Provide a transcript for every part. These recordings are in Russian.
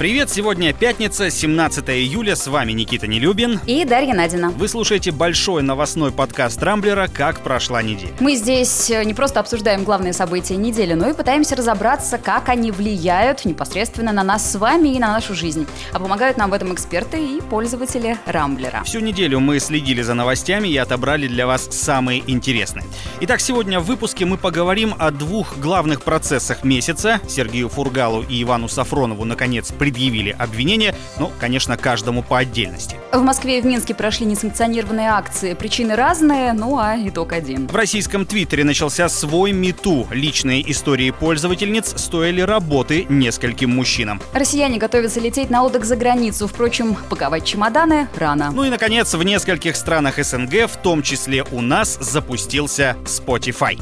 Привет, сегодня пятница, 17 июля, с вами Никита Нелюбин. И Дарья Надина. Вы слушаете большой новостной подкаст Рамблера «Как прошла неделя». Мы здесь э, не просто обсуждаем главные события недели, но и пытаемся разобраться, как они влияют непосредственно на нас с вами и на нашу жизнь. А помогают нам в этом эксперты и пользователи Рамблера. Всю неделю мы следили за новостями и отобрали для вас самые интересные. Итак, сегодня в выпуске мы поговорим о двух главных процессах месяца. Сергею Фургалу и Ивану Сафронову, наконец, предъявили обвинения, но, конечно, каждому по отдельности. В Москве и в Минске прошли несанкционированные акции. Причины разные, ну а итог один. В российском твиттере начался свой мету. Личные истории пользовательниц стоили работы нескольким мужчинам. Россияне готовятся лететь на отдых за границу. Впрочем, паковать чемоданы рано. Ну и, наконец, в нескольких странах СНГ, в том числе у нас, запустился Spotify.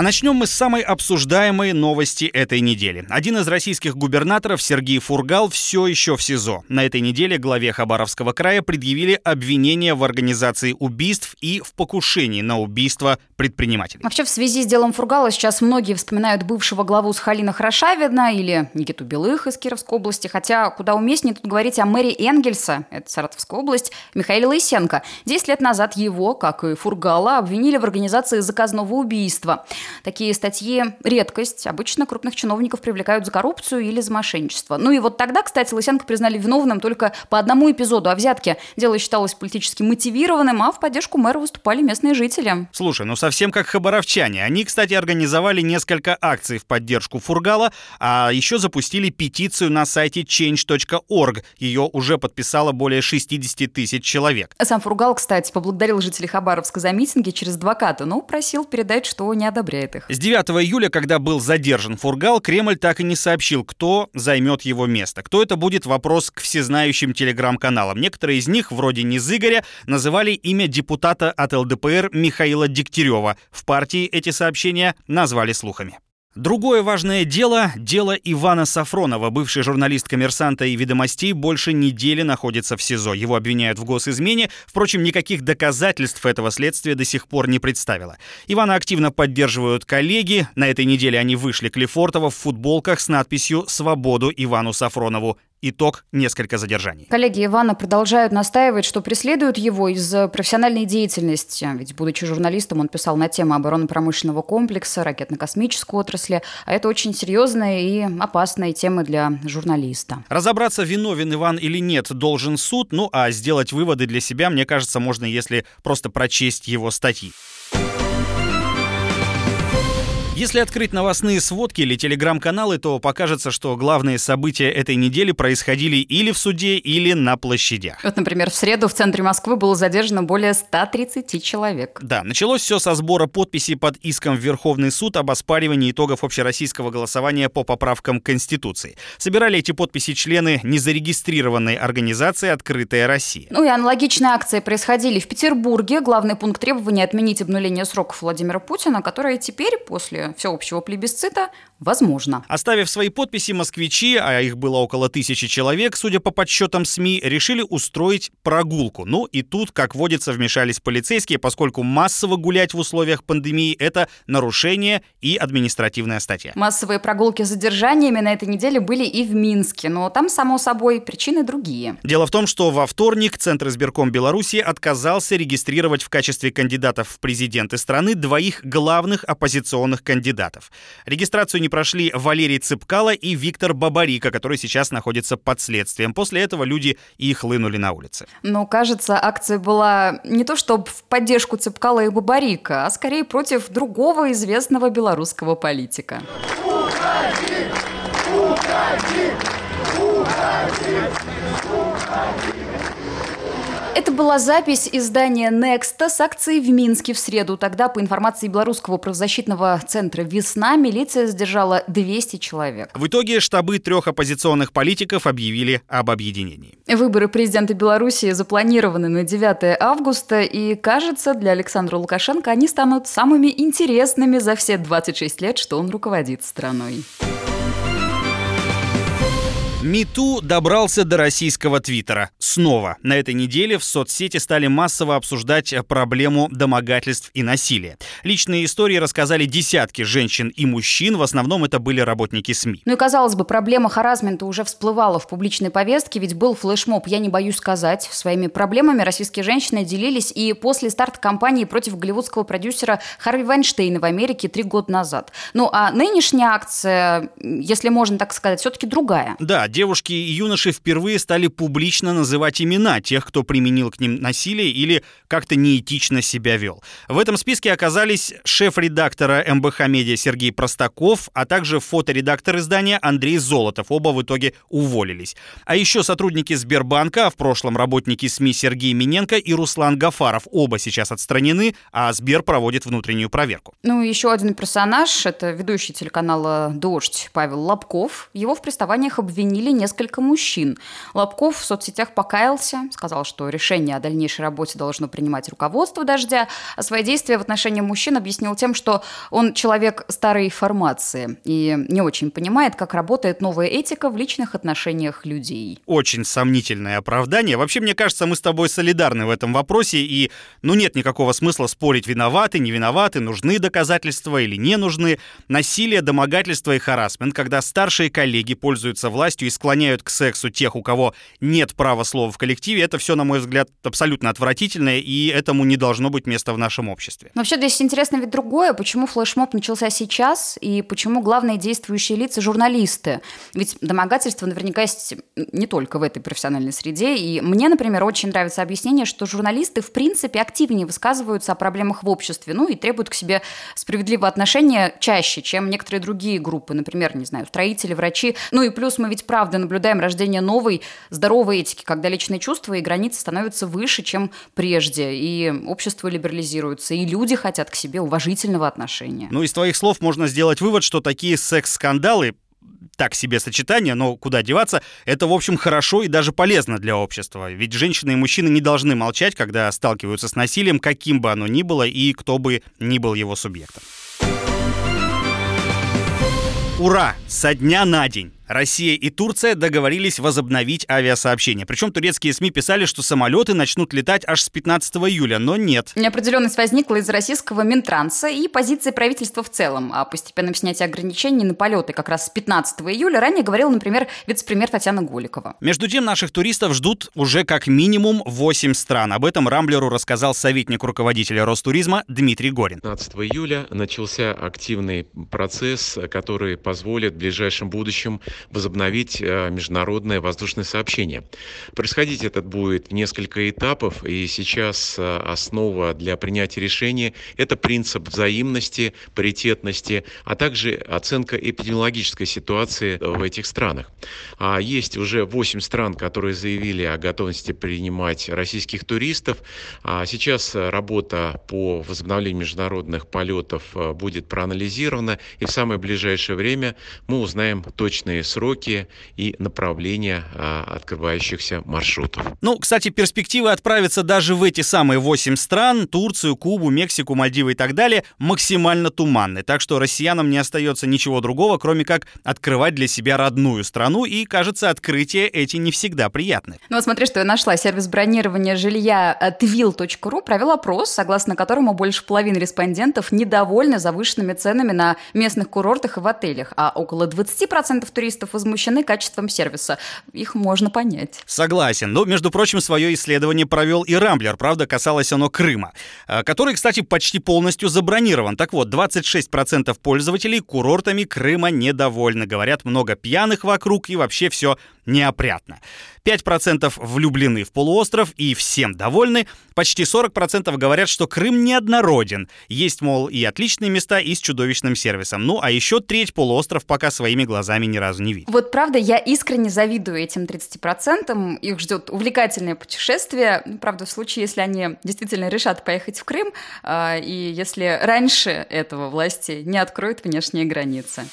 А начнем мы с самой обсуждаемой новости этой недели. Один из российских губернаторов, Сергей Фургал, все еще в СИЗО. На этой неделе главе Хабаровского края предъявили обвинения в организации убийств и в покушении на убийство предпринимателей. Вообще, в связи с делом Фургала сейчас многие вспоминают бывшего главу Сахалина Храшавина или Никиту Белых из Кировской области, хотя куда уместнее тут говорить о мэре Энгельса, это Саратовская область, Михаила Лысенко. Десять лет назад его, как и Фургала, обвинили в организации заказного убийства. Такие статьи – редкость. Обычно крупных чиновников привлекают за коррупцию или за мошенничество. Ну и вот тогда, кстати, Лысенко признали виновным только по одному эпизоду о взятке. Дело считалось политически мотивированным, а в поддержку мэра выступали местные жители. Слушай, ну совсем как хабаровчане. Они, кстати, организовали несколько акций в поддержку Фургала, а еще запустили петицию на сайте change.org. Ее уже подписало более 60 тысяч человек. Сам Фургал, кстати, поблагодарил жителей Хабаровска за митинги через адвоката, но просил передать, что не одобряет одобряет их. С 9 июля, когда был задержан Фургал, Кремль так и не сообщил, кто займет его место. Кто это будет, вопрос к всезнающим телеграм-каналам. Некоторые из них, вроде Низыгоря, называли имя депутата от ЛДПР Михаила Дегтярева. В партии эти сообщения назвали слухами. Другое важное дело – дело Ивана Сафронова. Бывший журналист «Коммерсанта» и «Ведомостей» больше недели находится в СИЗО. Его обвиняют в госизмене. Впрочем, никаких доказательств этого следствия до сих пор не представило. Ивана активно поддерживают коллеги. На этой неделе они вышли к Лефортово в футболках с надписью «Свободу Ивану Сафронову». Итог – несколько задержаний. Коллеги Ивана продолжают настаивать, что преследуют его из профессиональной деятельности. Ведь, будучи журналистом, он писал на тему оборонно-промышленного комплекса, ракетно-космической отрасли. А это очень серьезная и опасная тема для журналиста. Разобраться, виновен Иван или нет, должен суд. Ну а сделать выводы для себя, мне кажется, можно, если просто прочесть его статьи. Если открыть новостные сводки или телеграм-каналы, то покажется, что главные события этой недели происходили или в суде, или на площадях. Вот, например, в среду в центре Москвы было задержано более 130 человек. Да, началось все со сбора подписей под иском в Верховный суд об оспаривании итогов общероссийского голосования по поправкам Конституции. Собирали эти подписи члены незарегистрированной организации «Открытая Россия». Ну и аналогичные акции происходили в Петербурге. Главный пункт требования отменить обнуление сроков Владимира Путина, которое теперь, после всеобщего плебисцита возможно. Оставив свои подписи, москвичи, а их было около тысячи человек, судя по подсчетам СМИ, решили устроить прогулку. Ну и тут, как водится, вмешались полицейские, поскольку массово гулять в условиях пандемии – это нарушение и административная статья. Массовые прогулки с задержаниями на этой неделе были и в Минске, но там, само собой, причины другие. Дело в том, что во вторник Центр избирком Беларуси отказался регистрировать в качестве кандидатов в президенты страны двоих главных оппозиционных кандидатов. Регистрацию не прошли Валерий Цыпкало и Виктор Бабарика, который сейчас находится под следствием. После этого люди и хлынули на улицы. Но, кажется, акция была не то чтобы в поддержку Цыпкала и Бабарика, а скорее против другого известного белорусского политика. Уходи! Уходи! Уходи! Это была запись издания Nexta с акцией в Минске в среду. Тогда, по информации Белорусского правозащитного центра «Весна», милиция задержала 200 человек. В итоге штабы трех оппозиционных политиков объявили об объединении. Выборы президента Беларуси запланированы на 9 августа, и, кажется, для Александра Лукашенко они станут самыми интересными за все 26 лет, что он руководит страной. МИТУ добрался до российского твиттера. Снова. На этой неделе в соцсети стали массово обсуждать проблему домогательств и насилия. Личные истории рассказали десятки женщин и мужчин, в основном это были работники СМИ. Ну и казалось бы, проблема харасмента уже всплывала в публичной повестке, ведь был флешмоб «Я не боюсь сказать». Своими проблемами российские женщины делились и после старта кампании против голливудского продюсера Харви Вайнштейна в Америке три года назад. Ну а нынешняя акция, если можно так сказать, все-таки другая. Да, девушки и юноши впервые стали публично называть имена тех, кто применил к ним насилие или как-то неэтично себя вел. В этом списке оказались шеф редактора МБХ Медиа Сергей Простаков, а также фоторедактор издания Андрей Золотов. Оба в итоге уволились. А еще сотрудники Сбербанка, а в прошлом работники СМИ Сергей Миненко и Руслан Гафаров. Оба сейчас отстранены, а Сбер проводит внутреннюю проверку. Ну, еще один персонаж — это ведущий телеканала «Дождь» Павел Лобков. Его в приставаниях обвинили обвинили несколько мужчин. Лобков в соцсетях покаялся, сказал, что решение о дальнейшей работе должно принимать руководство «Дождя», а свои действия в отношении мужчин объяснил тем, что он человек старой формации и не очень понимает, как работает новая этика в личных отношениях людей. Очень сомнительное оправдание. Вообще, мне кажется, мы с тобой солидарны в этом вопросе, и ну нет никакого смысла спорить, виноваты, не виноваты, нужны доказательства или не нужны. Насилие, домогательство и харасмент, когда старшие коллеги пользуются властью и склоняют к сексу тех, у кого нет права слова в коллективе, это все, на мой взгляд, абсолютно отвратительное, и этому не должно быть места в нашем обществе. Но вообще здесь интересно ведь другое, почему флешмоб начался сейчас, и почему главные действующие лица – журналисты. Ведь домогательство наверняка есть не только в этой профессиональной среде, и мне, например, очень нравится объяснение, что журналисты, в принципе, активнее высказываются о проблемах в обществе, ну и требуют к себе справедливого отношения чаще, чем некоторые другие группы, например, не знаю, строители, врачи. Ну и плюс мы ведь правда правда наблюдаем рождение новой здоровой этики, когда личные чувства и границы становятся выше, чем прежде, и общество либерализируется, и люди хотят к себе уважительного отношения. Ну, из твоих слов можно сделать вывод, что такие секс-скандалы так себе сочетание, но куда деваться, это, в общем, хорошо и даже полезно для общества. Ведь женщины и мужчины не должны молчать, когда сталкиваются с насилием, каким бы оно ни было и кто бы ни был его субъектом. Ура! Со дня на день Россия и Турция договорились возобновить авиасообщение. Причем турецкие СМИ писали, что самолеты начнут летать аж с 15 июля, но нет. Неопределенность возникла из российского Минтранса и позиции правительства в целом. О постепенном снятии ограничений на полеты как раз с 15 июля ранее говорила, например, вице-премьер Татьяна Голикова. Между тем, наших туристов ждут уже как минимум 8 стран. Об этом Рамблеру рассказал советник руководителя Ростуризма Дмитрий Горин. 15 июля начался активный процесс, который позволит в ближайшем будущем возобновить э, международное воздушное сообщение. Происходить это будет в несколько этапов, и сейчас э, основа для принятия решения – это принцип взаимности, паритетности, а также оценка эпидемиологической ситуации в этих странах. А есть уже 8 стран, которые заявили о готовности принимать российских туристов. А сейчас работа по возобновлению международных полетов э, будет проанализирована, и в самое ближайшее время мы узнаем точные сроки и направления а, открывающихся маршрутов. Ну, кстати, перспективы отправиться даже в эти самые восемь стран, Турцию, Кубу, Мексику, Мальдивы и так далее, максимально туманны. Так что россиянам не остается ничего другого, кроме как открывать для себя родную страну, и, кажется, открытия эти не всегда приятны. Ну вот смотри, что я нашла. Сервис бронирования жилья twill.ru провел опрос, согласно которому больше половины респондентов недовольны завышенными ценами на местных курортах и в отелях, а около 20% туристов туристов возмущены качеством сервиса. Их можно понять. Согласен. Но, между прочим, свое исследование провел и Рамблер. Правда, касалось оно Крыма, э, который, кстати, почти полностью забронирован. Так вот, 26% пользователей курортами Крыма недовольны. Говорят, много пьяных вокруг и вообще все неопрятно. 5% влюблены в полуостров и всем довольны. Почти 40% говорят, что Крым неоднороден. Есть, мол, и отличные места, и с чудовищным сервисом. Ну, а еще треть полуостров пока своими глазами ни разу не видел. Вот правда, я искренне завидую этим 30%. Их ждет увлекательное путешествие. Ну, правда, в случае, если они действительно решат поехать в Крым, э, и если раньше этого власти не откроют внешние границы.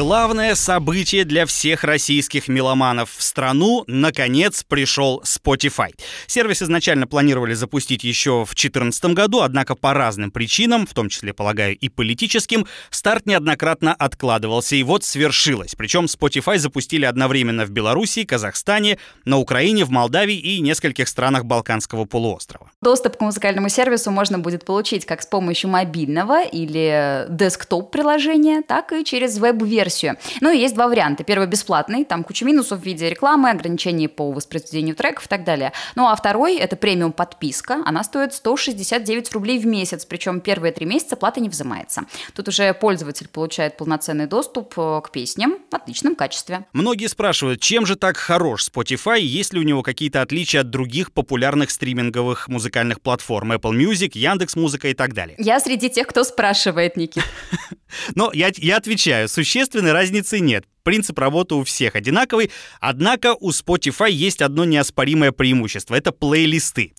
Главное событие для всех российских меломанов в страну наконец пришел Spotify. Сервис изначально планировали запустить еще в 2014 году, однако по разным причинам, в том числе, полагаю, и политическим, старт неоднократно откладывался. И вот свершилось. Причем Spotify запустили одновременно в Беларуси, Казахстане, на Украине, в Молдавии и нескольких странах Балканского полуострова. Доступ к музыкальному сервису можно будет получить как с помощью мобильного или десктоп-приложения, так и через веб-версию версию. Ну и есть два варианта. Первый бесплатный, там куча минусов в виде рекламы, ограничений по воспроизведению треков и так далее. Ну а второй это премиум подписка. Она стоит 169 рублей в месяц, причем первые три месяца плата не взимается. Тут уже пользователь получает полноценный доступ э, к песням в отличном качестве. Многие спрашивают, чем же так хорош Spotify, есть ли у него какие-то отличия от других популярных стриминговых музыкальных платформ Apple Music, Яндекс Музыка и так далее. Я среди тех, кто спрашивает, Никит. Но я, я отвечаю, существенной разницы нет. Принцип работы у всех одинаковый, однако у Spotify есть одно неоспоримое преимущество — это плейлисты.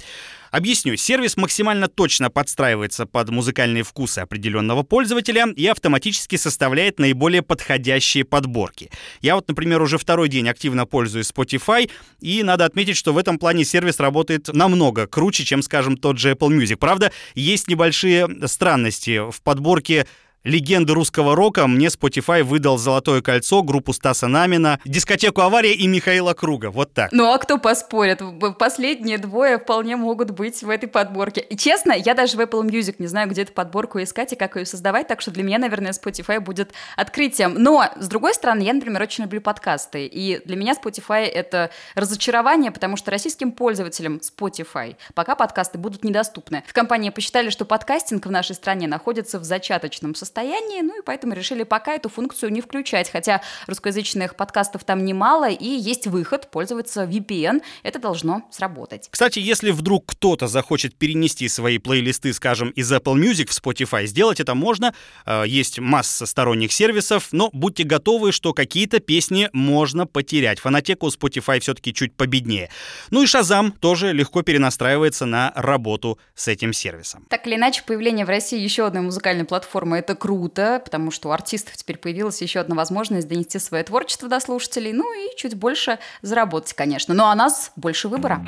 Объясню, сервис максимально точно подстраивается под музыкальные вкусы определенного пользователя и автоматически составляет наиболее подходящие подборки. Я вот, например, уже второй день активно пользуюсь Spotify, и надо отметить, что в этом плане сервис работает намного круче, чем, скажем, тот же Apple Music. Правда, есть небольшие странности в подборке легенды русского рока мне Spotify выдал «Золотое кольцо», группу Стаса Намина, дискотеку «Авария» и Михаила Круга. Вот так. Ну а кто поспорит? Последние двое вполне могут быть в этой подборке. И честно, я даже в Apple Music не знаю, где эту подборку искать и как ее создавать, так что для меня, наверное, Spotify будет открытием. Но, с другой стороны, я, например, очень люблю подкасты. И для меня Spotify — это разочарование, потому что российским пользователям Spotify пока подкасты будут недоступны. В компании посчитали, что подкастинг в нашей стране находится в зачаточном состоянии, состоянии, ну и поэтому решили пока эту функцию не включать, хотя русскоязычных подкастов там немало, и есть выход пользоваться VPN, это должно сработать. Кстати, если вдруг кто-то захочет перенести свои плейлисты, скажем, из Apple Music в Spotify, сделать это можно, э, есть масса сторонних сервисов, но будьте готовы, что какие-то песни можно потерять. Фонотека у Spotify все-таки чуть победнее. Ну и Shazam тоже легко перенастраивается на работу с этим сервисом. Так или иначе, появление в России еще одной музыкальной платформы — это круто, потому что у артистов теперь появилась еще одна возможность донести свое творчество до слушателей, ну и чуть больше заработать, конечно. Ну а нас больше выбора.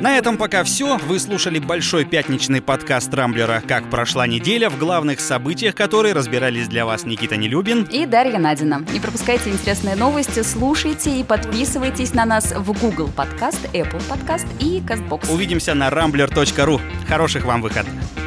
На этом пока все. Вы слушали большой пятничный подкаст Рамблера «Как прошла неделя» в главных событиях, которые разбирались для вас Никита Нелюбин и Дарья Надина. Не пропускайте интересные новости, слушайте и подписывайтесь на нас в Google подкаст, Apple подкаст и CastBox. Увидимся на rambler.ru. Хороших вам выходных.